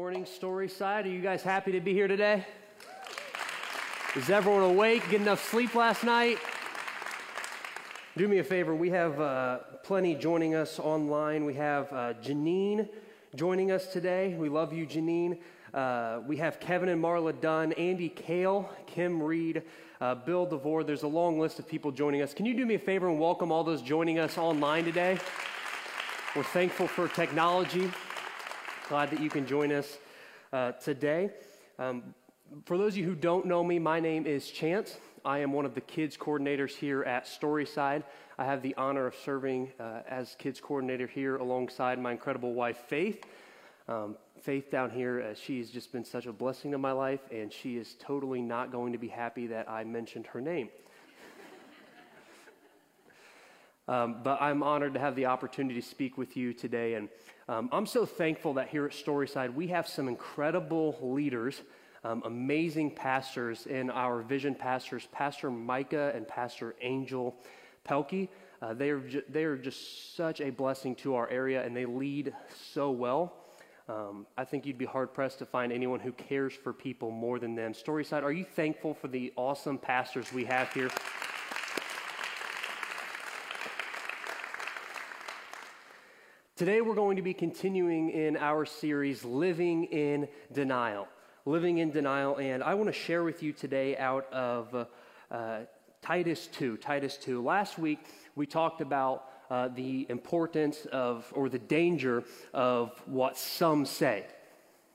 Morning, Storyside. Are you guys happy to be here today? Is everyone awake? Get enough sleep last night? Do me a favor. We have uh, plenty joining us online. We have uh, Janine joining us today. We love you, Janine. Uh, we have Kevin and Marla Dunn, Andy Kale, Kim Reed, uh, Bill DeVore. There's a long list of people joining us. Can you do me a favor and welcome all those joining us online today? We're thankful for technology. Glad that you can join us uh, today. Um, for those of you who don't know me, my name is Chance. I am one of the kids coordinators here at Storyside. I have the honor of serving uh, as kids coordinator here alongside my incredible wife, Faith. Um, Faith down here, uh, has just been such a blessing to my life, and she is totally not going to be happy that I mentioned her name. um, but I'm honored to have the opportunity to speak with you today, and um, I'm so thankful that here at Storyside we have some incredible leaders, um, amazing pastors, in our vision pastors, Pastor Micah and Pastor Angel Pelkey. Uh, they, are ju- they are just such a blessing to our area, and they lead so well. Um, I think you'd be hard pressed to find anyone who cares for people more than them. Storyside, are you thankful for the awesome pastors we have here? Today, we're going to be continuing in our series, Living in Denial. Living in Denial, and I want to share with you today out of uh, Titus 2. Titus 2. Last week, we talked about uh, the importance of, or the danger of what some say.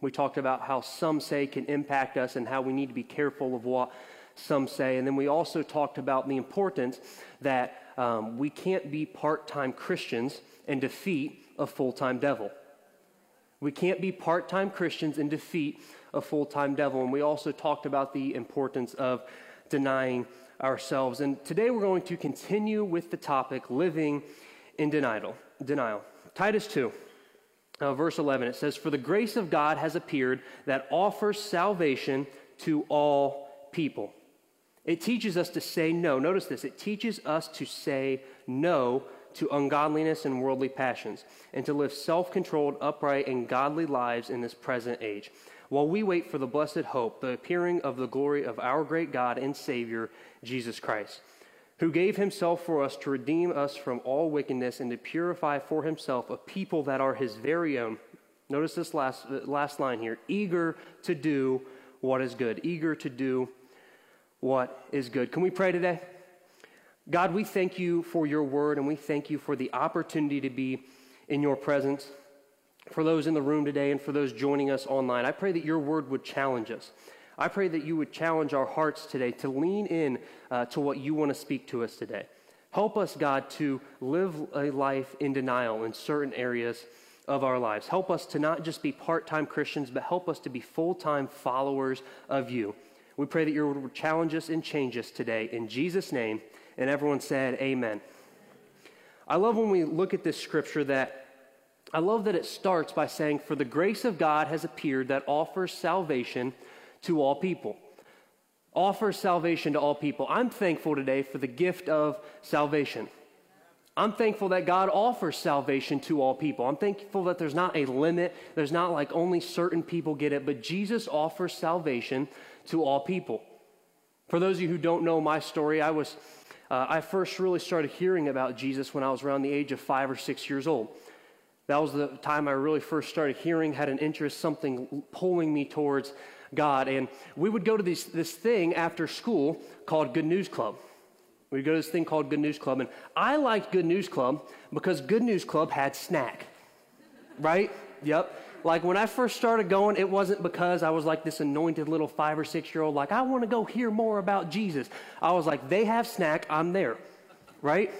We talked about how some say can impact us and how we need to be careful of what some say. And then we also talked about the importance that um, we can't be part time Christians and defeat a full time devil. We can't be part time Christians and defeat a full time devil. And we also talked about the importance of denying ourselves. And today we're going to continue with the topic living in denial. denial. Titus 2, uh, verse 11, it says, For the grace of God has appeared that offers salvation to all people. It teaches us to say no. Notice this it teaches us to say no to ungodliness and worldly passions, and to live self controlled, upright, and godly lives in this present age, while we wait for the blessed hope, the appearing of the glory of our great God and Savior, Jesus Christ, who gave himself for us to redeem us from all wickedness and to purify for himself a people that are his very own. Notice this last, last line here eager to do what is good, eager to do what is good. Can we pray today? God, we thank you for your word and we thank you for the opportunity to be in your presence. For those in the room today and for those joining us online, I pray that your word would challenge us. I pray that you would challenge our hearts today to lean in uh, to what you want to speak to us today. Help us, God, to live a life in denial in certain areas of our lives. Help us to not just be part time Christians, but help us to be full time followers of you. We pray that your word would challenge us and change us today. In Jesus' name, and everyone said, Amen. I love when we look at this scripture that I love that it starts by saying, For the grace of God has appeared that offers salvation to all people. Offers salvation to all people. I'm thankful today for the gift of salvation. I'm thankful that God offers salvation to all people. I'm thankful that there's not a limit, there's not like only certain people get it, but Jesus offers salvation to all people. For those of you who don't know my story, I was uh, I first really started hearing about Jesus when I was around the age of five or six years old. That was the time I really first started hearing, had an interest, something pulling me towards God. And we would go to this, this thing after school called Good News Club. We'd go to this thing called Good News Club. And I liked Good News Club because Good News Club had snack, right? Yep. Like when I first started going, it wasn't because I was like this anointed little five or six year old, like, I want to go hear more about Jesus. I was like, they have snack, I'm there, right?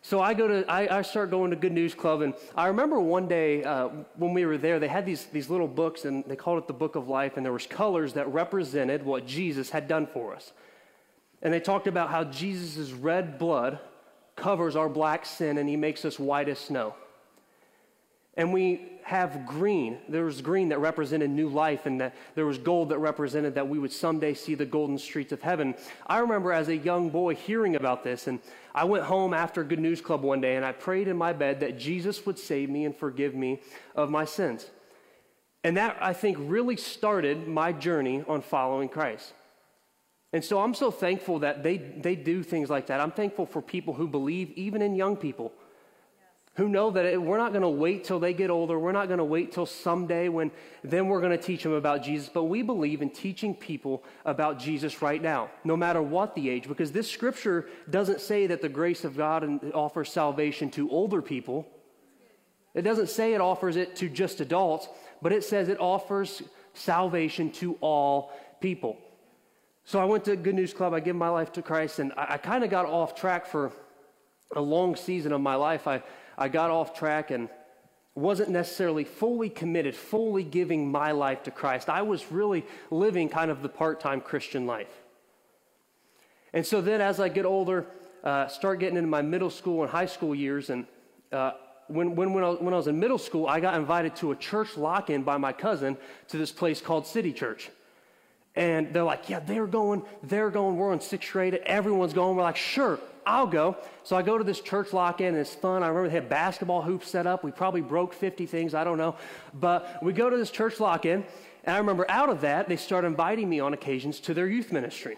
So I go to, I, I, start going to Good News Club, and I remember one day uh, when we were there, they had these, these little books, and they called it the Book of Life, and there was colors that represented what Jesus had done for us. And they talked about how Jesus' red blood covers our black sin, and he makes us white as snow. And we have green. There was green that represented new life, and that there was gold that represented that we would someday see the golden streets of heaven. I remember as a young boy hearing about this, and I went home after Good News Club one day, and I prayed in my bed that Jesus would save me and forgive me of my sins. And that, I think, really started my journey on following Christ. And so I'm so thankful that they, they do things like that. I'm thankful for people who believe, even in young people, who know that it, we're not going to wait till they get older. We're not going to wait till someday when then we're going to teach them about Jesus. But we believe in teaching people about Jesus right now, no matter what the age, because this scripture doesn't say that the grace of God offers salvation to older people. It doesn't say it offers it to just adults, but it says it offers salvation to all people. So I went to Good News Club. I gave my life to Christ, and I, I kind of got off track for a long season of my life. I, I got off track and wasn't necessarily fully committed, fully giving my life to Christ. I was really living kind of the part time Christian life. And so then, as I get older, uh, start getting into my middle school and high school years, and uh, when, when, when I, when I was in middle school, I got invited to a church lock in by my cousin to this place called City Church. And they're like, yeah, they're going, they're going, we're on sixth grade, everyone's going. We're like, sure, I'll go. So I go to this church lock in, and it's fun. I remember they had basketball hoops set up. We probably broke 50 things, I don't know. But we go to this church lock in, and I remember out of that, they start inviting me on occasions to their youth ministry.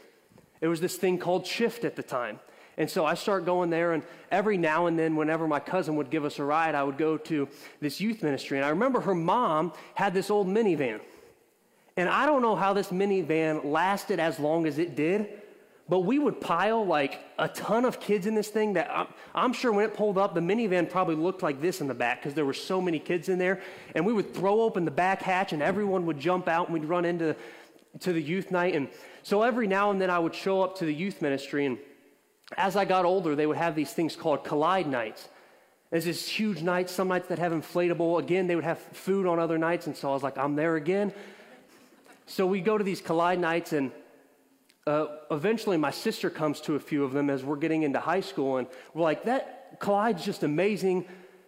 It was this thing called Shift at the time. And so I start going there, and every now and then, whenever my cousin would give us a ride, I would go to this youth ministry. And I remember her mom had this old minivan. And I don't know how this minivan lasted as long as it did, but we would pile like a ton of kids in this thing that I'm, I'm sure when it pulled up, the minivan probably looked like this in the back because there were so many kids in there. And we would throw open the back hatch and everyone would jump out and we'd run into to the youth night. And so every now and then I would show up to the youth ministry. And as I got older, they would have these things called collide nights. There's this huge nights, some nights that have inflatable. Again, they would have food on other nights. And so I was like, I'm there again. So we go to these collide nights, and uh, eventually my sister comes to a few of them as we're getting into high school, and we're like, that collide's just amazing.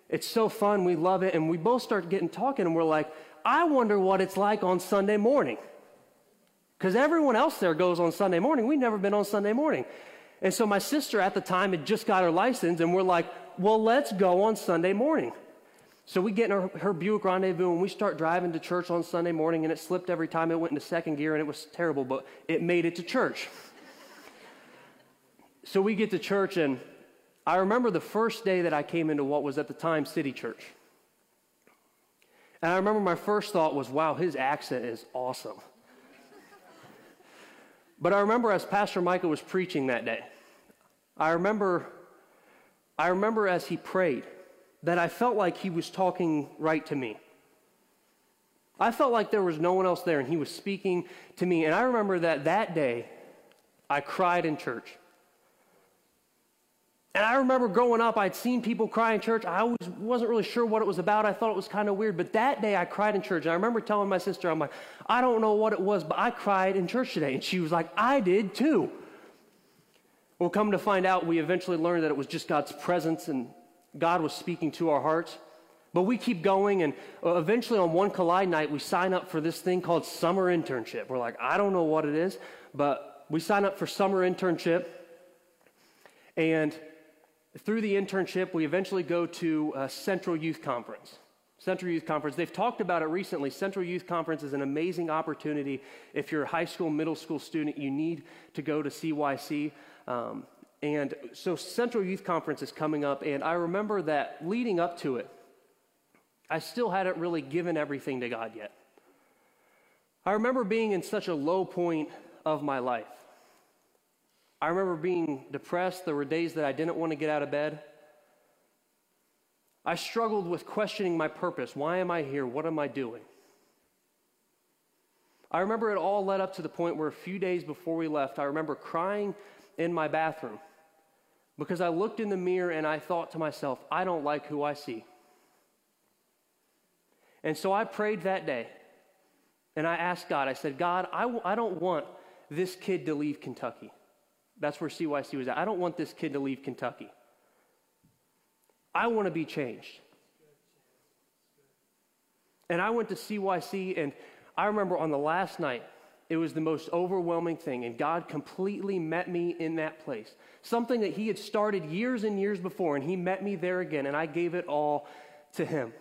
It's so fun. We love it. And we both start getting talking, and we're like, I wonder what it's like on Sunday morning. Because everyone else there goes on Sunday morning. We've never been on Sunday morning. And so my sister at the time had just got her license, and we're like, well, let's go on Sunday morning. So we get in her, her, Buick Rendezvous and we start driving to church on Sunday morning, and it slipped every time it went into second gear, and it was terrible, but it made it to church. so we get to church, and I remember the first day that I came into what was at the time City Church. And I remember my first thought was, wow, his accent is awesome. but I remember as Pastor Michael was preaching that day, I remember, I remember as he prayed that I felt like he was talking right to me. I felt like there was no one else there and he was speaking to me. And I remember that that day I cried in church. And I remember growing up, I'd seen people cry in church. I always wasn't really sure what it was about. I thought it was kind of weird. But that day I cried in church. And I remember telling my sister, I'm like, I don't know what it was, but I cried in church today. And she was like, I did too. Well, come to find out, we eventually learned that it was just God's presence and God was speaking to our hearts. But we keep going, and uh, eventually on one Collide night, we sign up for this thing called summer internship. We're like, I don't know what it is, but we sign up for summer internship. And through the internship, we eventually go to Central Youth Conference. Central Youth Conference. They've talked about it recently. Central Youth Conference is an amazing opportunity. If you're a high school, middle school student, you need to go to CYC. Um, and so Central Youth Conference is coming up, and I remember that leading up to it, I still hadn't really given everything to God yet. I remember being in such a low point of my life. I remember being depressed. There were days that I didn't want to get out of bed. I struggled with questioning my purpose. Why am I here? What am I doing? I remember it all led up to the point where a few days before we left, I remember crying in my bathroom because I looked in the mirror and I thought to myself, I don't like who I see. And so I prayed that day and I asked God, I said, God, I w- I don't want this kid to leave Kentucky. That's where CYC was at. I don't want this kid to leave Kentucky. I want to be changed. And I went to CYC, and I remember on the last night, it was the most overwhelming thing, and God completely met me in that place. Something that He had started years and years before, and He met me there again, and I gave it all to Him.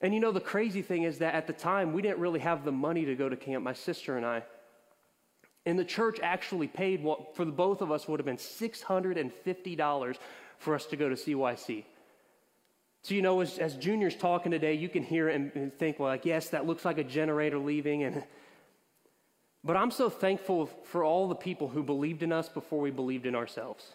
And you know, the crazy thing is that at the time, we didn't really have the money to go to camp, my sister and I. And the church actually paid what for the both of us would have been $650 for us to go to CYC. So, you know, as, as juniors talking today, you can hear and, and think, well, like, yes, that looks like a generator leaving. And, but I'm so thankful for all the people who believed in us before we believed in ourselves.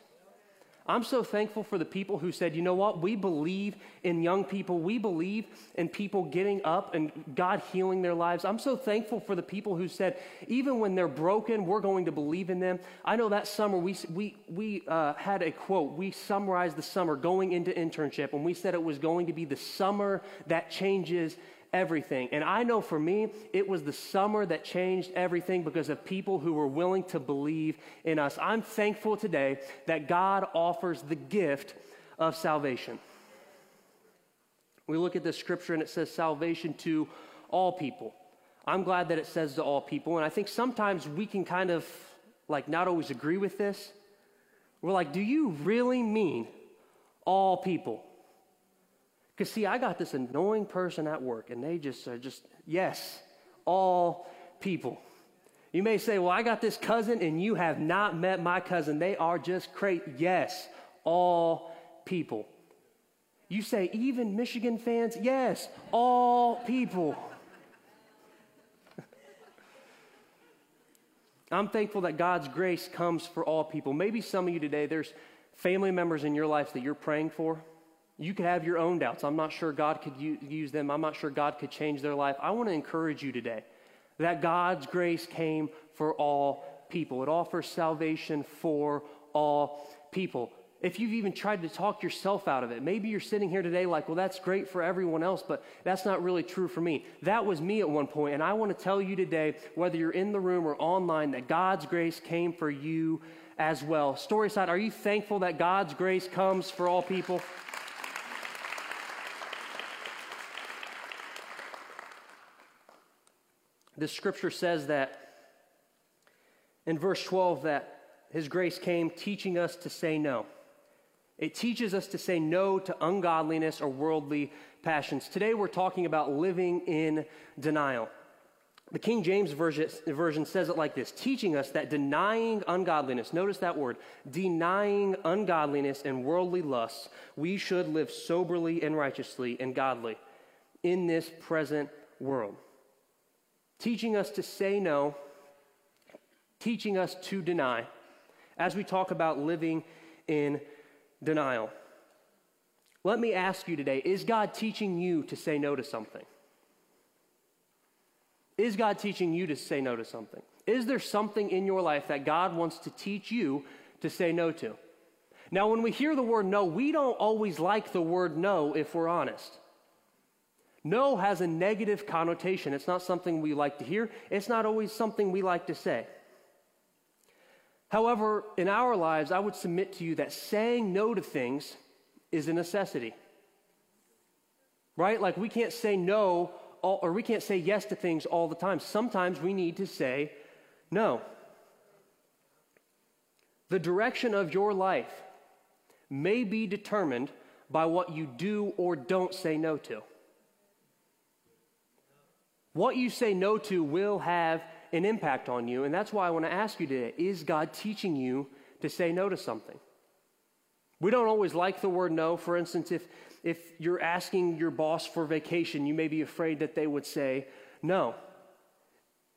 I'm so thankful for the people who said, you know what, we believe in young people. We believe in people getting up and God healing their lives. I'm so thankful for the people who said, even when they're broken, we're going to believe in them. I know that summer we, we, we uh, had a quote. We summarized the summer going into internship, and we said it was going to be the summer that changes everything. And I know for me, it was the summer that changed everything because of people who were willing to believe in us. I'm thankful today that God offers the gift of salvation. We look at the scripture and it says salvation to all people. I'm glad that it says to all people. And I think sometimes we can kind of like not always agree with this. We're like, do you really mean all people? Because, see, I got this annoying person at work, and they just are just, yes, all people. You may say, Well, I got this cousin, and you have not met my cousin. They are just great. Yes, all people. You say, Even Michigan fans? Yes, all people. I'm thankful that God's grace comes for all people. Maybe some of you today, there's family members in your life that you're praying for. You could have your own doubts. I'm not sure God could use them. I'm not sure God could change their life. I want to encourage you today that God's grace came for all people. It offers salvation for all people. If you've even tried to talk yourself out of it, maybe you're sitting here today like, well, that's great for everyone else, but that's not really true for me. That was me at one point, and I want to tell you today, whether you're in the room or online, that God's grace came for you as well. Storyside, are you thankful that God's grace comes for all people? The scripture says that in verse 12 that his grace came teaching us to say no. It teaches us to say no to ungodliness or worldly passions. Today we're talking about living in denial. The King James version, version, says it like this teaching us that denying ungodliness, notice that word, denying ungodliness and worldly lusts, we should live soberly and righteously and godly in this present world teaching us to say no, teaching us to deny, as we talk about living in denial. Let me ask you today is God teaching you to say no to something? Is God teaching you to say no to something? Is there something in your life that God wants to teach you to say no to? Now, when we hear the word no, we don't always like the word no if we're honest. No has a negative connotation. It's not something we like to hear, it's not always something we like to say. However, in our lives, I would submit to you that saying no to things is a necessity. Right? Like we can't say no all, or we can't say yes to things all the time. Sometimes we need to say no. The direction of your life may be determined by what you do or don't say no to. What you say no to will have an impact on you. And that's why I want to ask you today is God teaching you to say no to something? We don't always like the word no. For instance, if, if you're asking your boss for vacation, you may be afraid that they would say no.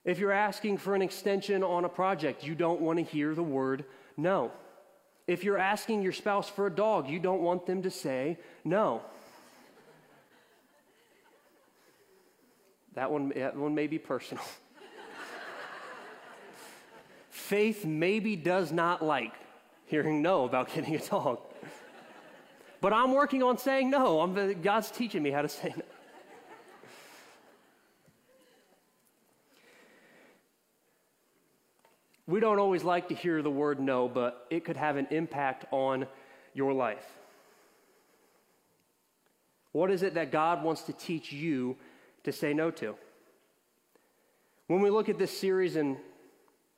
If you're asking for an extension on a project, you don't want to hear the word no. If you're asking your spouse for a dog, you don't want them to say no. That one, that one may be personal. Faith maybe does not like hearing no about getting a dog. But I'm working on saying no. I'm, God's teaching me how to say no. We don't always like to hear the word no, but it could have an impact on your life. What is it that God wants to teach you to say no to. When we look at this series and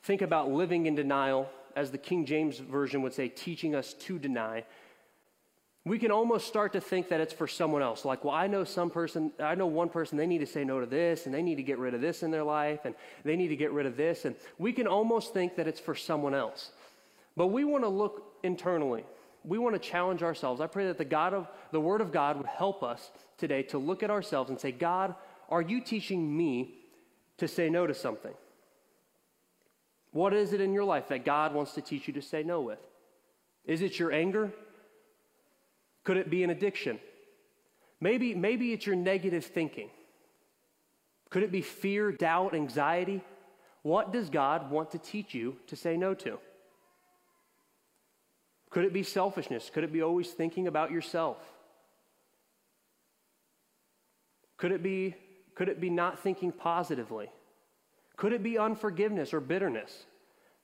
think about living in denial, as the King James Version would say, teaching us to deny, we can almost start to think that it's for someone else. Like, well, I know some person, I know one person, they need to say no to this, and they need to get rid of this in their life, and they need to get rid of this. And we can almost think that it's for someone else. But we want to look internally. We want to challenge ourselves. I pray that the God of the Word of God would help us today to look at ourselves and say, God, are you teaching me to say no to something? What is it in your life that God wants to teach you to say no with? Is it your anger? Could it be an addiction? Maybe, maybe it's your negative thinking. Could it be fear, doubt, anxiety? What does God want to teach you to say no to? Could it be selfishness? Could it be always thinking about yourself? Could it be, could it be not thinking positively? Could it be unforgiveness or bitterness?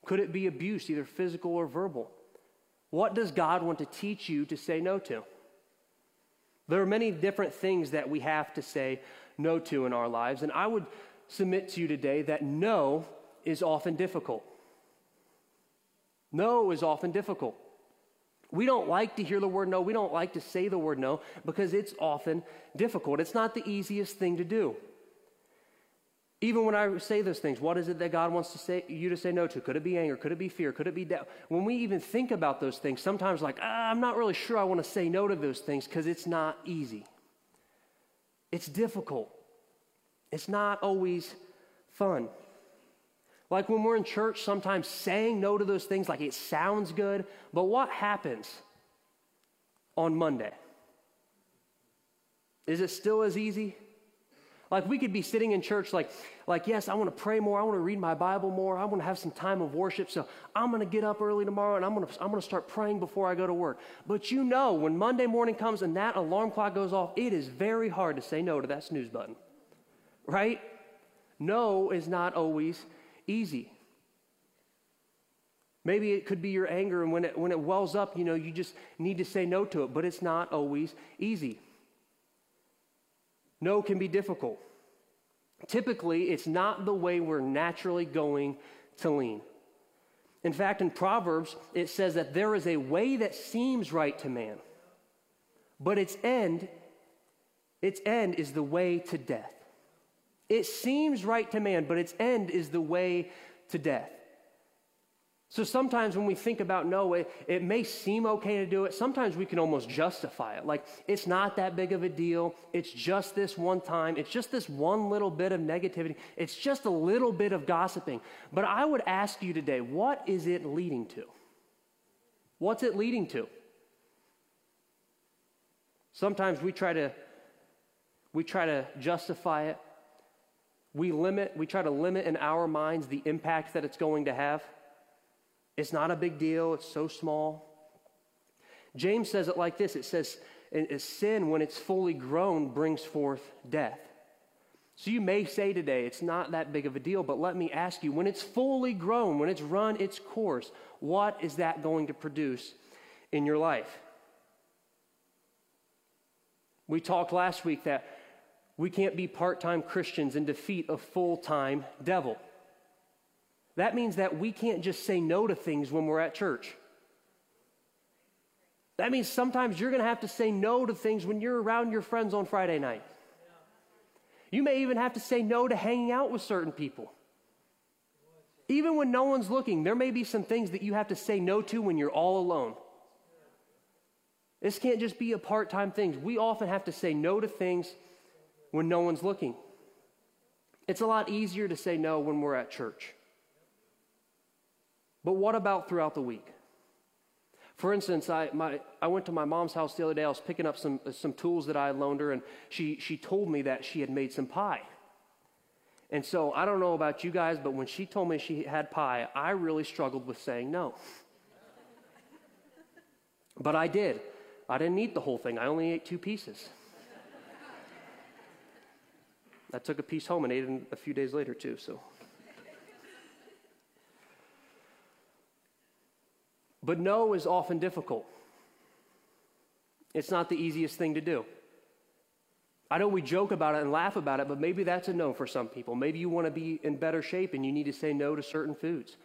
Could it be abuse, either physical or verbal? What does God want to teach you to say no to? There are many different things that we have to say no to in our lives, and I would submit to you today that no is often difficult. No is often difficult. We don't like to hear the word no. We don't like to say the word no because it's often difficult. It's not the easiest thing to do. Even when I say those things, what is it that God wants to say you to say no to? Could it be anger? Could it be fear? Could it be doubt? When we even think about those things, sometimes like, ah, I'm not really sure I want to say no to those things because it's not easy. It's difficult. It's not always fun. Like when we're in church, sometimes saying no to those things, like it sounds good, but what happens on Monday? Is it still as easy? Like we could be sitting in church like, like, yes, I want to pray more. I want to read my Bible more. I want to have some time of worship. So I'm going to get up early tomorrow and I'm going to, I'm going to start praying before I go to work. But you know, when Monday morning comes and that alarm clock goes off, it is very hard to say no to that snooze button. Right? No is not always easy. Maybe it could be your anger, and when it, when it wells up, you know, you just need to say no to it, but it's not always easy. No can be difficult. Typically, it's not the way we're naturally going to lean. In fact, in Proverbs, it says that there is a way that seems right to man, but its end, its end is the way to death. It seems right to man, but its end is the way to death. So sometimes when we think about no, it, it may seem okay to do it. Sometimes we can almost justify it. Like, it's not that big of a deal. It's just this one time. It's just this one little bit of negativity. It's just a little bit of gossiping. But I would ask you today, what is it leading to? What's it leading to? Sometimes we try to we try to justify it. We limit, we try to limit in our minds the impact that it's going to have. It's not a big deal, it's so small. James says it like this it says, Sin, when it's fully grown, brings forth death. So you may say today, it's not that big of a deal, but let me ask you, when it's fully grown, when it's run its course, what is that going to produce in your life? We talked last week that we can't be part time Christians and defeat a full time devil. That means that we can't just say no to things when we're at church. That means sometimes you're going to have to say no to things when you're around your friends on Friday night. You may even have to say no to hanging out with certain people. Even when no one's looking, there may be some things that you have to say no to when you're all alone. This can't just be a part time thing. We often have to say no to things when no one's looking. It's a lot easier to say no when we're at church. But what about throughout the week? For instance, I, my, I went to my mom's house the other day. I was picking up some, some tools that I loaned her, and she, she told me that she had made some pie. And so I don't know about you guys, but when she told me she had pie, I really struggled with saying no. but I did. I didn't eat the whole thing, I only ate two pieces. I took a piece home and ate it a few days later, too, so. But no is often difficult. It's not the easiest thing to do. I know we joke about it and laugh about it, but maybe that's a no for some people. Maybe you want to be in better shape and you need to say no to certain foods.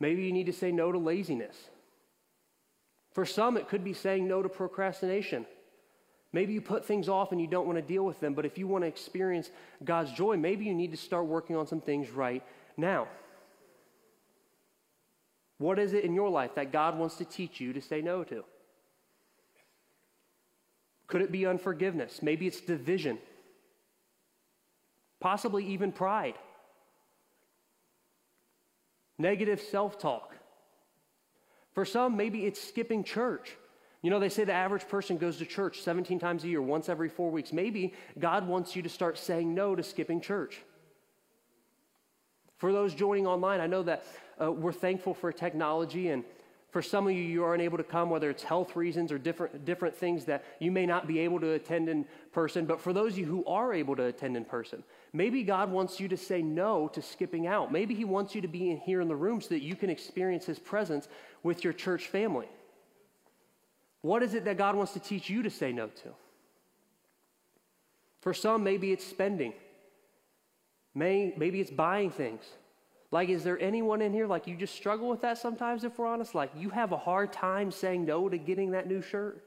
Maybe you need to say no to laziness. For some, it could be saying no to procrastination. Maybe you put things off and you don't want to deal with them, but if you want to experience God's joy, maybe you need to start working on some things right now. What is it in your life that God wants to teach you to say no to? Could it be unforgiveness? Maybe it's division, possibly even pride, negative self talk. For some, maybe it's skipping church. You know, they say the average person goes to church 17 times a year, once every four weeks. Maybe God wants you to start saying no to skipping church. For those joining online, I know that uh, we're thankful for technology, and for some of you, you aren't able to come, whether it's health reasons or different, different things that you may not be able to attend in person. But for those of you who are able to attend in person, maybe God wants you to say no to skipping out. Maybe He wants you to be in here in the room so that you can experience His presence with your church family. What is it that God wants to teach you to say no to? For some, maybe it's spending. May, maybe it's buying things. Like, is there anyone in here, like, you just struggle with that sometimes, if we're honest? Like, you have a hard time saying no to getting that new shirt?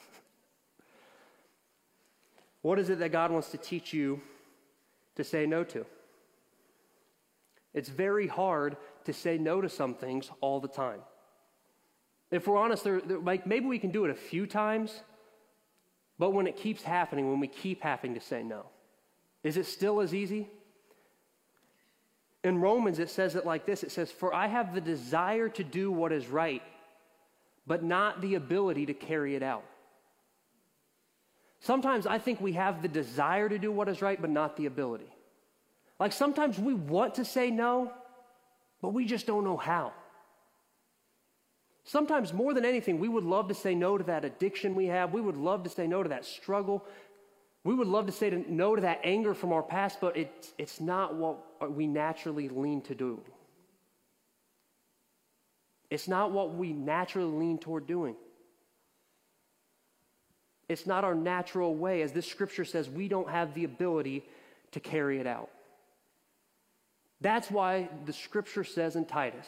what is it that God wants to teach you to say no to? It's very hard to say no to some things all the time. If we're honest, they're, they're, like maybe we can do it a few times, but when it keeps happening, when we keep having to say no, is it still as easy? In Romans, it says it like this it says, For I have the desire to do what is right, but not the ability to carry it out. Sometimes I think we have the desire to do what is right, but not the ability. Like sometimes we want to say no, but we just don't know how. Sometimes, more than anything, we would love to say no to that addiction we have. We would love to say no to that struggle. We would love to say no to that anger from our past, but it's, it's not what we naturally lean to do. It's not what we naturally lean toward doing. It's not our natural way. As this scripture says, we don't have the ability to carry it out. That's why the scripture says in Titus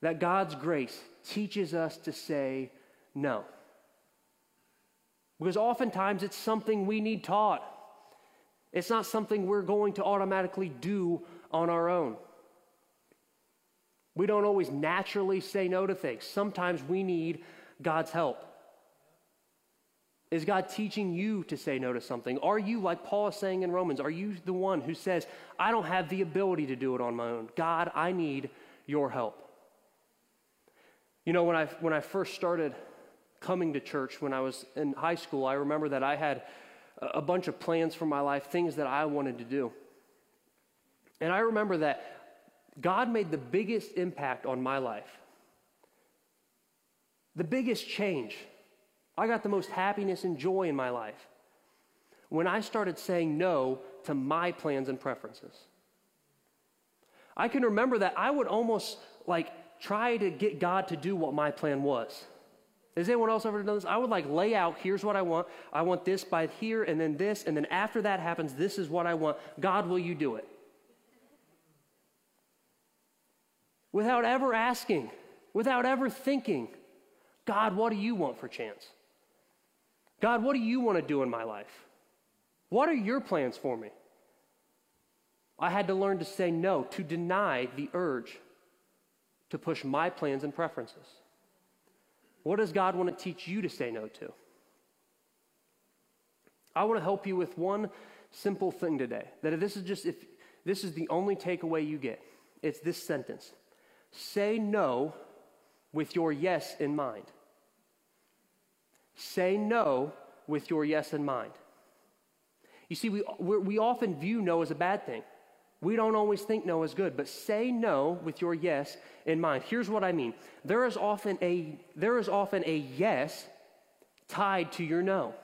that God's grace teaches us to say no. Because oftentimes it's something we need taught. It's not something we're going to automatically do on our own. We don't always naturally say no to things. Sometimes we need God's help. Is God teaching you to say no to something? Are you, like Paul is saying in Romans, are you the one who says, I don't have the ability to do it on my own? God, I need your help. You know, when I, when I first started coming to church when I was in high school, I remember that I had a bunch of plans for my life, things that I wanted to do. And I remember that God made the biggest impact on my life, the biggest change I got the most happiness and joy in my life when I started saying no to my plans and preferences. I can remember that I would almost like try to get God to do what my plan was. Has anyone else ever done this? I would like lay out, here's what I want. I want this by here and then this, and then after that happens, this is what I want. God, will you do it? Without ever asking, without ever thinking, God, what do you want for chance? God, what do you want to do in my life? What are your plans for me? I had to learn to say no, to deny the urge to push my plans and preferences. What does God want to teach you to say no to? I want to help you with one simple thing today. That if this is just if this is the only takeaway you get, it's this sentence. Say no with your yes in mind. Say no with your yes in mind. You see, we, we often view no as a bad thing. We don't always think no is good, but say no with your yes in mind. Here's what I mean. There is often a, there is often a yes tied to your no.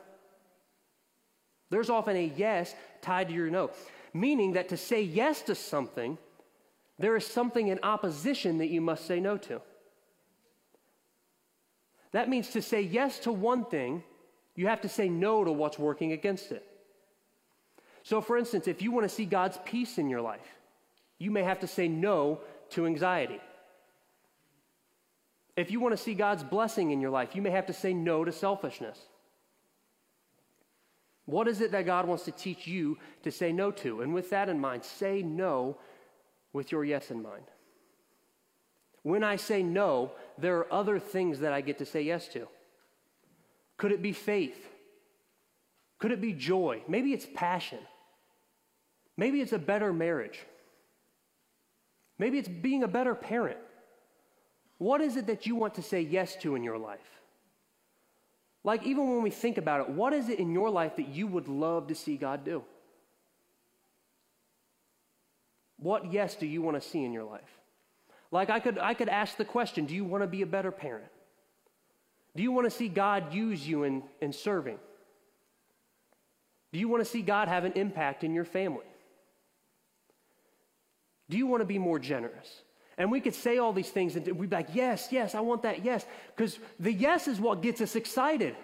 There's often a yes tied to your no, meaning that to say yes to something, there is something in opposition that you must say no to. That means to say yes to one thing, you have to say no to what's working against it. So, for instance, if you want to see God's peace in your life, you may have to say no to anxiety. If you want to see God's blessing in your life, you may have to say no to selfishness. What is it that God wants to teach you to say no to? And with that in mind, say no with your yes in mind. When I say no, there are other things that I get to say yes to. Could it be faith? Could it be joy? Maybe it's passion. Maybe it's a better marriage. Maybe it's being a better parent. What is it that you want to say yes to in your life? Like, even when we think about it, what is it in your life that you would love to see God do? What yes do you want to see in your life? Like, I could, I could ask the question do you want to be a better parent? Do you want to see God use you in, in serving? Do you want to see God have an impact in your family? Do you want to be more generous? And we could say all these things and we'd be like, yes, yes, I want that, yes. Because the yes is what gets us excited.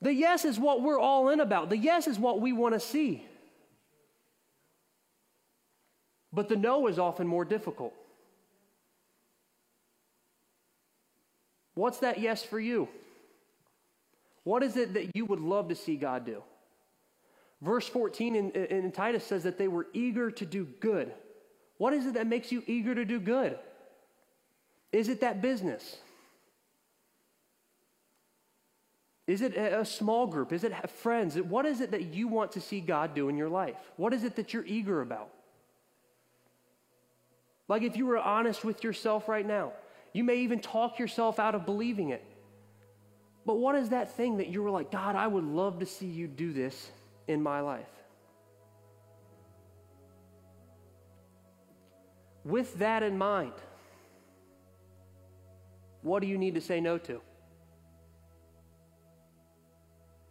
The yes is what we're all in about. The yes is what we want to see. But the no is often more difficult. What's that yes for you? What is it that you would love to see God do? Verse 14 in, in, Titus says that they were eager to do good. What is it that makes you eager to do good? Is it that business? Is it a small group? Is it friends? What is it that you want to see God do in your life? What is it that you're eager about? Like if you were honest with yourself right now, you may even talk yourself out of believing it. But what is that thing that you were like, God, I would love to see you do this in my life? With that in mind, what do you need to say no to?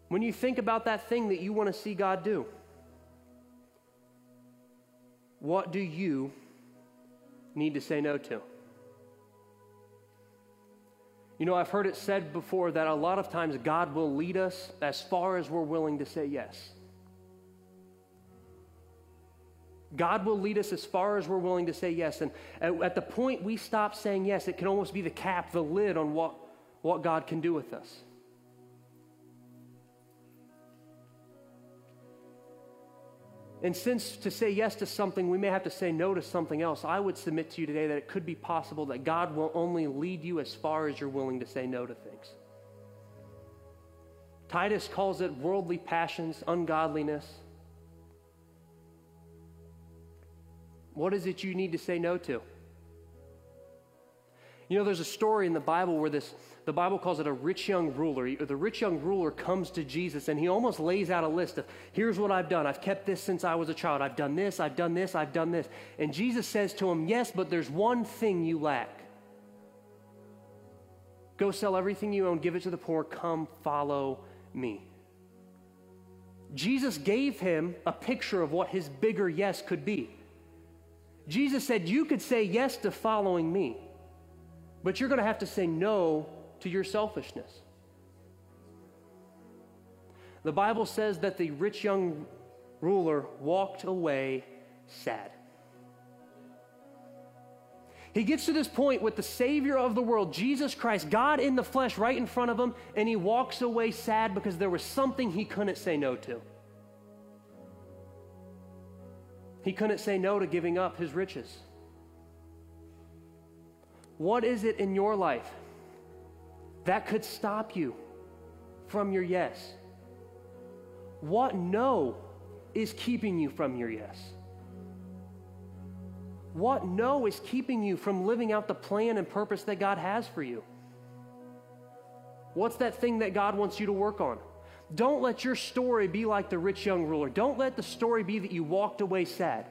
When you think about that thing that you want to see God do, what do you need to say no to? You know, I've heard it said before that a lot of times God will lead us as far as we're willing to say yes. God will lead us as far as we're willing to say yes. And at, the point we stop saying yes, it can almost be the cap, the lid on what, what God can do with us. And since to say yes to something, we may have to say no to something else, I would submit to you today that it could be possible that God will only lead you as far as you're willing to say no to things. Titus calls it worldly passions, ungodliness. What is it you need to say no to? You know, there's a story in the Bible where this the Bible calls it a rich young ruler. The rich young ruler comes to Jesus and he almost lays out a list of here's what I've done. I've kept this since I was a child. I've done this, I've done this, I've done this. And Jesus says to him, Yes, but there's one thing you lack. Go sell everything you own, give it to the poor, come follow me. Jesus gave him a picture of what his bigger yes could be. Jesus said, You could say yes to following me, but you're going to have to say no to your selfishness. The Bible says that the rich young ruler walked away sad. He gets to this point with the Savior of the world, Jesus Christ, God in the flesh, right in front of him, and he walks away sad because there was something he couldn't say no to. He couldn't say no to giving up his riches. What is it in your life that could stop you from your yes? What no is keeping you from your yes? What no is keeping you from living out the plan and purpose that God has for you? What's that thing that God wants you to work on? Don't let your story be like the rich young ruler. Don't let the story be that you walked away sad.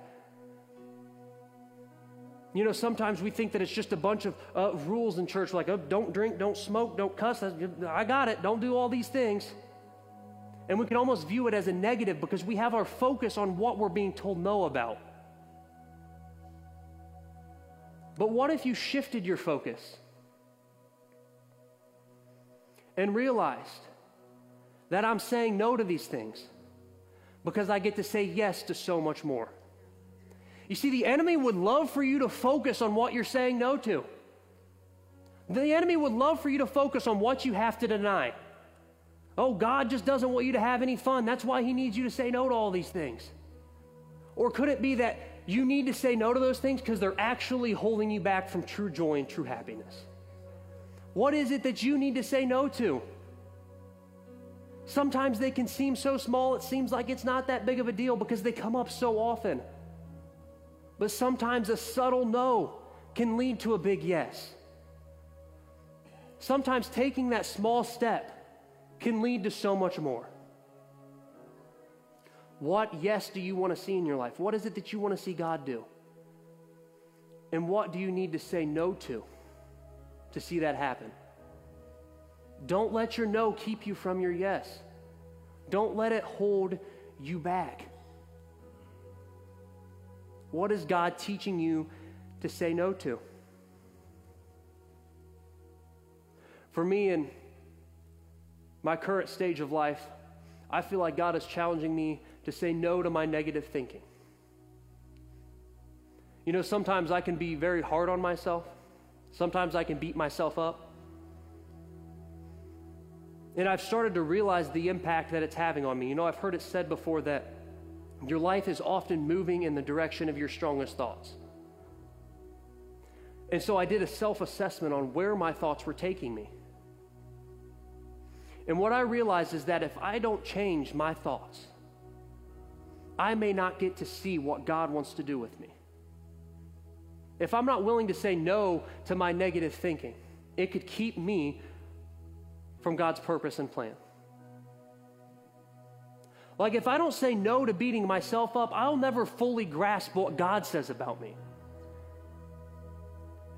You know, sometimes we think that it's just a bunch of uh, rules in church, like, oh, don't drink, don't smoke, don't cuss. I got it. Don't do all these things. And we can almost view it as a negative because we have our focus on what we're being told no about. But what if you shifted your focus and realized that I'm saying no to these things because I get to say yes to so much more? You see, the enemy would love for you to focus on what you're saying no to. The enemy would love for you to focus on what you have to deny. Oh, God just doesn't want you to have any fun. That's why He needs you to say no to all these things. Or could it be that you need to say no to those things because they're actually holding you back from true joy and true happiness? What is it that you need to say no to? Sometimes they can seem so small, it seems like it's not that big of a deal because they come up so often. But sometimes a subtle no can lead to a big yes. Sometimes taking that small step can lead to so much more. What yes do you want to see in your life? What is it that you want to see God do? And what do you need to say no to to see that happen? Don't let your no keep you from your yes. Don't let it hold you back. What is God teaching you to say no to? For me, in my current stage of life, I feel like God is challenging me to say no to my negative thinking. You know, sometimes I can be very hard on myself, sometimes I can beat myself up. And I've started to realize the impact that it's having on me. You know, I've heard it said before that your life is often moving in the direction of your strongest thoughts. And so I did a self assessment on where my thoughts were taking me. And what I realized is that if I don't change my thoughts, I may not get to see what God wants to do with me. If I'm not willing to say no to my negative thinking, it could keep me from God's purpose and plan. Like, if I don't say no to beating myself up, I'll never fully grasp what God says about me.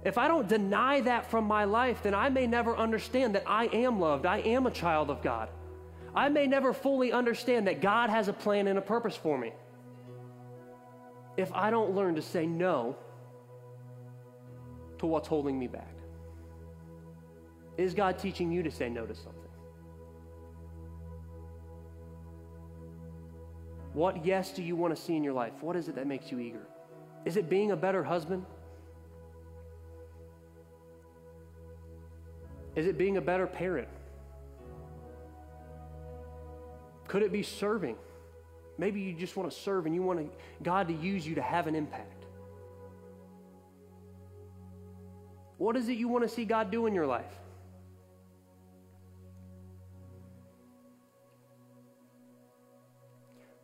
If I don't deny that from my life, then I may never understand that I am loved. I am a child of God. I may never fully understand that God has a plan and a purpose for me. If I don't learn to say no to what's holding me back. Is God teaching you to say no to something? What yes do you want to see in your life? What is it that makes you eager? Is it being a better husband? Is it being a better parent? Could it be serving? Maybe you just want to serve and you want God to use you to have an impact. What is it you want to see God do in your life?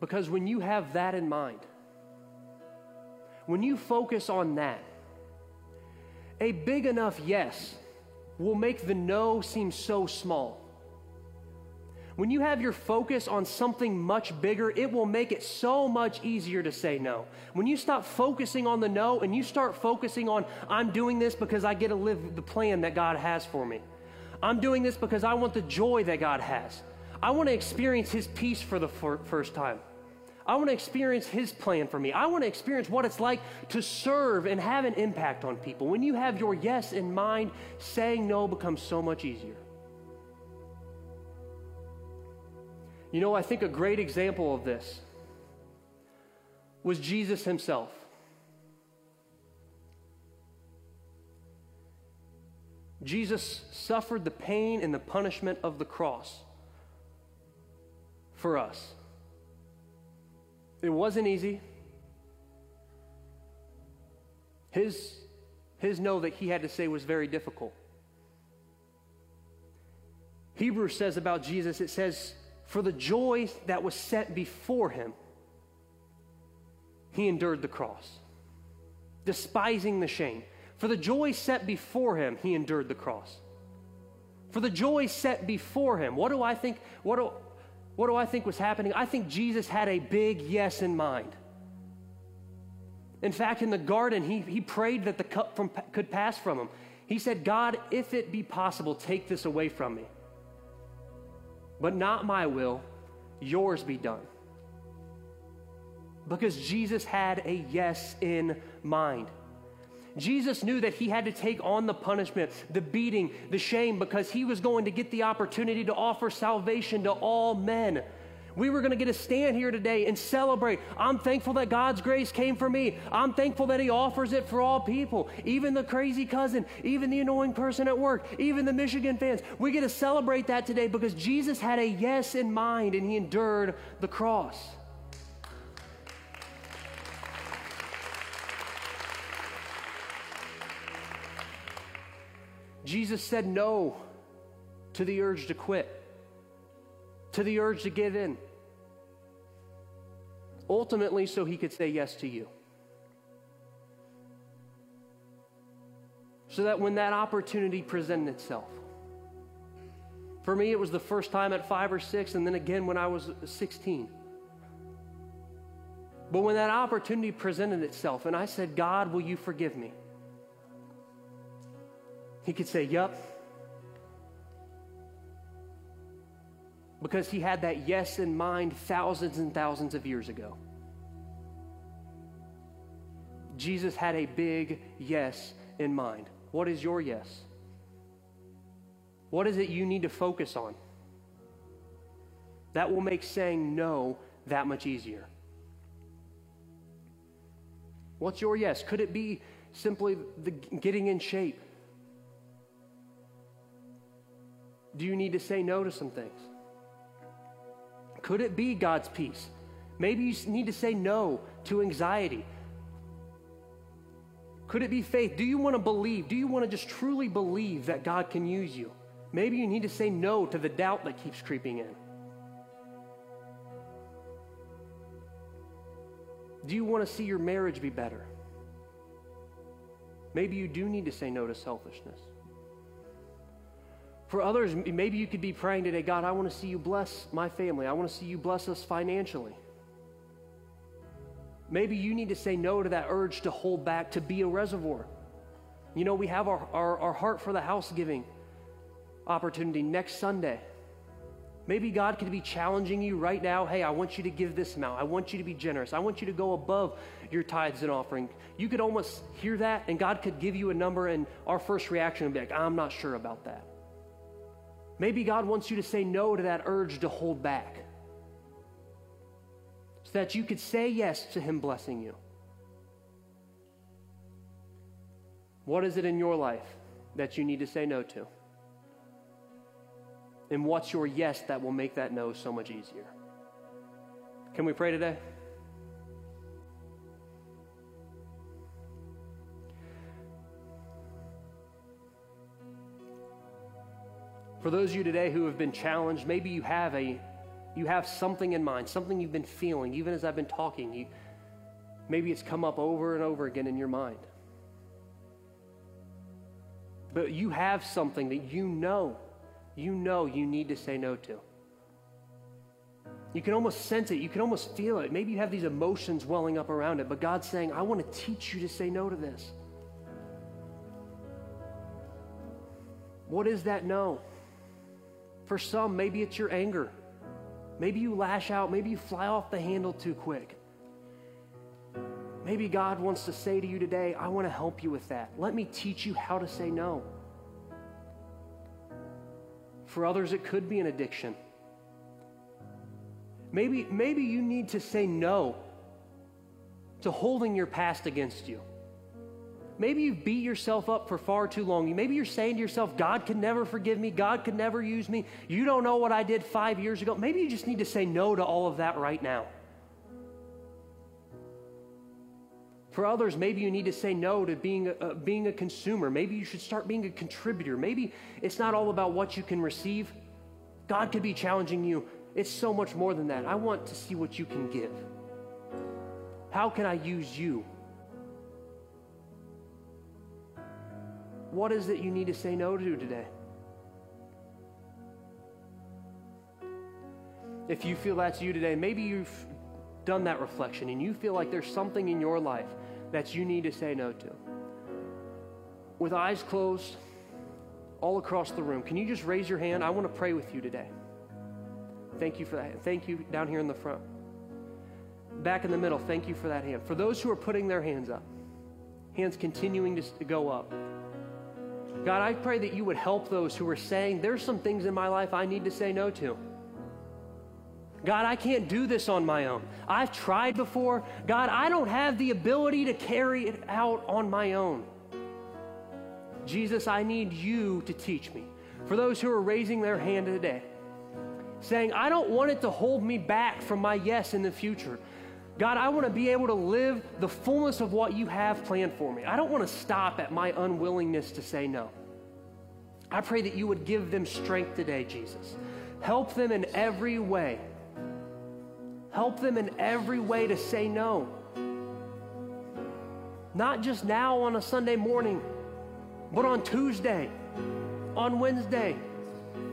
Because when you have that in mind, when you focus on that, a big enough yes will make the no seem so small. When you have your focus on something much bigger, it will make it so much easier to say no. When you stop focusing on the no and you start focusing on, I'm doing this because I get to live the plan that God has for me. I'm doing this because I want the joy that God has. I want to experience His peace for the first time. I want to experience His plan for me. I want to experience what it's like to serve and have an impact on people. When you have your yes in mind, saying no becomes so much easier. You know, I think a great example of this was Jesus Himself. Jesus suffered the pain and the punishment of the cross for us. It wasn't easy. His, his no that he had to say was very difficult. Hebrews says about Jesus, it says, For the joy that was set before him, he endured the cross, despising the shame. For the joy set before him, he endured the cross. For the joy set before him. What do I think? What do, what do I think was happening? I think Jesus had a big yes in mind. In fact, in the garden, he, he prayed that the cup from, could pass from him. He said, God, if it be possible, take this away from me. But not my will, yours be done. Because Jesus had a yes in mind. Jesus knew that he had to take on the punishment, the beating, the shame, because he was going to get the opportunity to offer salvation to all men. We were going to get to stand here today and celebrate. I'm thankful that God's grace came for me. I'm thankful that He offers it for all people, even the crazy cousin, even the annoying person at work, even the Michigan fans. We get to celebrate that today because Jesus had a yes in mind and He endured the cross. Jesus said no to the urge to quit, to the urge to give in. Ultimately, so he could say yes to you. So that when that opportunity presented itself, for me, it was the first time at five or six, and then again when I was 16. But when that opportunity presented itself, and I said, God, will you forgive me? He could say, Yup. Because he had that yes in mind thousands and thousands of years ago. Jesus had a big yes in mind. What is your yes? What is it you need to focus on? That will make saying no that much easier. What's your yes? Could it be simply the getting in shape? Do you need to say no to some things? Could it be God's peace? Maybe you need to say no to anxiety. Could it be faith? Do you want to believe? Do you want to just truly believe that God can use you? Maybe you need to say no to the doubt that keeps creeping in. Do you want to see your marriage be better? Maybe you do need to say no to selfishness. For others, maybe you could be praying today God, I want to see you bless my family. I want to see you bless us financially. Maybe you need to say no to that urge to hold back, to be a reservoir. You know, we have our, our, our heart for the house giving opportunity next Sunday. Maybe God could be challenging you right now. Hey, I want you to give this amount. I want you to be generous. I want you to go above your tithes and offering. You could almost hear that, and God could give you a number, and our first reaction would be like, I'm not sure about that. Maybe God wants you to say no to that urge to hold back so that you could say yes to Him blessing you. What is it in your life that you need to say no to? And what's your yes that will make that no so much easier? Can we pray today? For those of you today who have been challenged, maybe you have a you have something in mind, something you've been feeling, even as I've been talking. You, maybe it's come up over and over again in your mind. But you have something that you know, you know you need to say no to. You can almost sense it. You can almost feel it. Maybe you have these emotions welling up around it, but God's saying, I want to teach you to say no to this. What is that no? For some, maybe it's your anger. Maybe you lash out. Maybe you fly off the handle too quick. Maybe God wants to say to you today, I want to help you with that. Let me teach you how to say no. For others, it could be an addiction. Maybe, maybe you need to say no to holding your past against you. Maybe you've beat yourself up for far too long. Maybe you're saying to yourself, God can never forgive me. God could never use me. You don't know what I did five years ago. Maybe you just need to say no to all of that right now. For others, maybe you need to say no to being a, uh, being a consumer. Maybe you should start being a contributor. Maybe it's not all about what you can receive. God could be challenging you. It's so much more than that. I want to see what you can give. How can I use you? What is it you need to say no to today? If you feel that's you today, maybe you've done that reflection and you feel like there's something in your life that you need to say no to. With eyes closed, all across the room, can you just raise your hand? I want to pray with you today. Thank you for that. Thank you down here in the front. Back in the middle, thank you for that hand. For those who are putting their hands up, hands continuing to go up. God, I pray that you would help those who are saying, there's some things in my life I need to say no to. God, I can't do this on my own. I've tried before. God, I don't have the ability to carry it out on my own. Jesus, I need you to teach me. For those who are raising their hand today, saying, I don't want it to hold me back from my yes in the future. God, I want to be able to live the fullness of what you have planned for me. I don't want to stop at my unwillingness to say no. I pray that you would give them strength today, Jesus. Help them in every way Help them in every way to say no. Not just now on a Sunday morning, but on Tuesday, on Wednesday,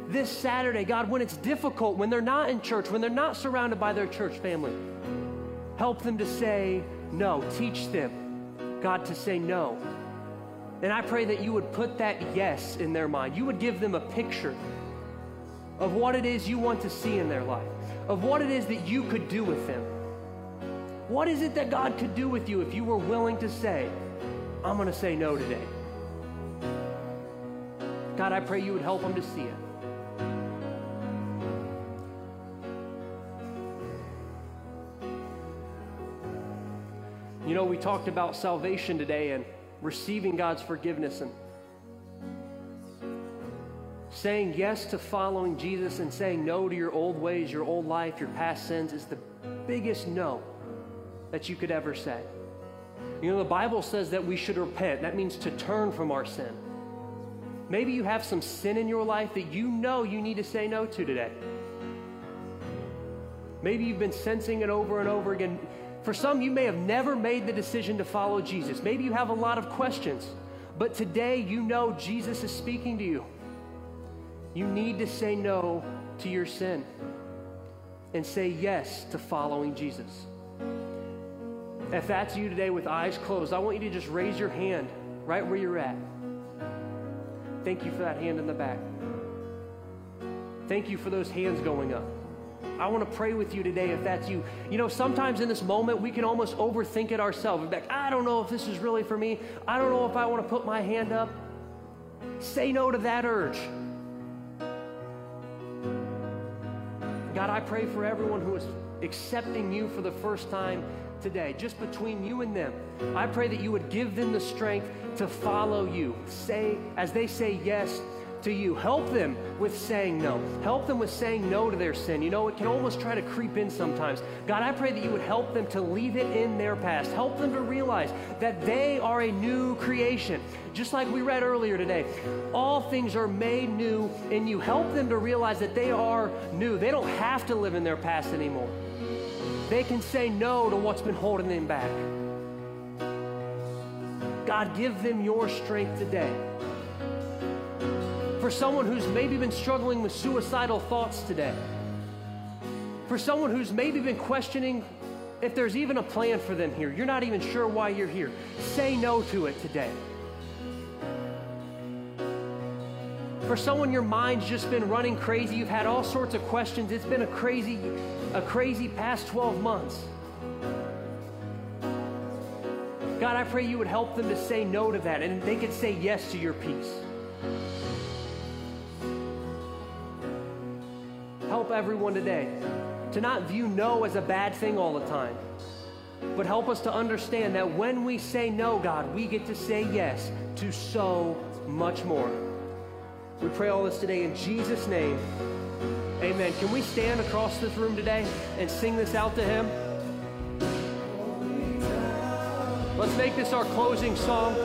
this Saturday. God, when it's difficult, when they're not in church, when they're not surrounded by their church family, help them to say no. Teach them, God, to say no. And I pray that you would put that yes in their mind. You would give them a picture of what it is you want to see in their life of what it is that you could do with them. What is it that God could do with you if you were willing to say, I'm going to say no today? God, I pray you would help them to see it. You know, we talked about salvation today and receiving God's forgiveness and Saying yes to following Jesus and saying no to your old ways, your old life, your past sins is the biggest no that you could ever say. You know, the Bible says that we should repent. That means to turn from our sin. Maybe you have some sin in your life that you know you need to say no to today. Maybe you've been sensing it over and over again. For some, you may have never made the decision to follow Jesus. Maybe you have a lot of questions, but today you know Jesus is speaking to you. You need to say no to your sin and say yes to following Jesus. If that's you today with eyes closed, I want you to just raise your hand right where you're at. Thank you for that hand in the back. Thank you for those hands going up. I want to pray with you today if that's you. You know, sometimes in this moment, we can almost overthink it ourselves. Like, I don't know if this is really for me. I don't know if I want to put my hand up. Say no to that urge. God, I pray for everyone who is accepting you for the first time today, just between you and them. I pray that you would give them the strength to follow you. Say, as they say yes to you. Help them with saying no. Help them with saying no to their sin. You know, it can almost try to creep in sometimes. God, I pray that you would help them to leave it in their past. Help them to realize that they are a new creation. Just like we read earlier today, all things are made new in you. Help them to realize that they are new. They don't have to live in their past anymore. They can say no to what's been holding them back. God, give them your strength today for someone who's maybe been struggling with suicidal thoughts today. For someone who's maybe been questioning if there's even a plan for them here. You're not even sure why you're here. Say no to it today. For someone your mind's just been running crazy, you've had all sorts of questions. It's been a crazy a crazy past 12 months. God, I pray you would help them to say no to that and they could say yes to your peace. Help everyone today to not view no as a bad thing all the time, but help us to understand that when we say no, God, we get to say yes to so much more. We pray all this today in Jesus' name. Amen. Can we stand across this room today and sing this out to Him? Let's make this our closing song.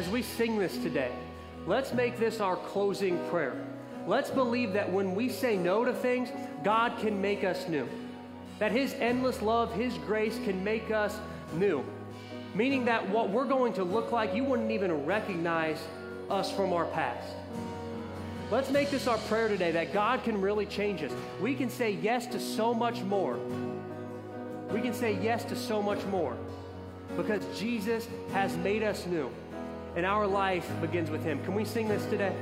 As we, sing this today, let's make this our closing prayer. Let's believe that when we say no to things, God can make us new. That His endless love, His grace can make us new. Meaning that what we're going to look like, you wouldn't even recognize us from our past. Let's make this our prayer today that God can really change us. We can say yes to so much more. We can say yes to so much more because Jesus has made us new and our life begins with Him. Can we sing this today?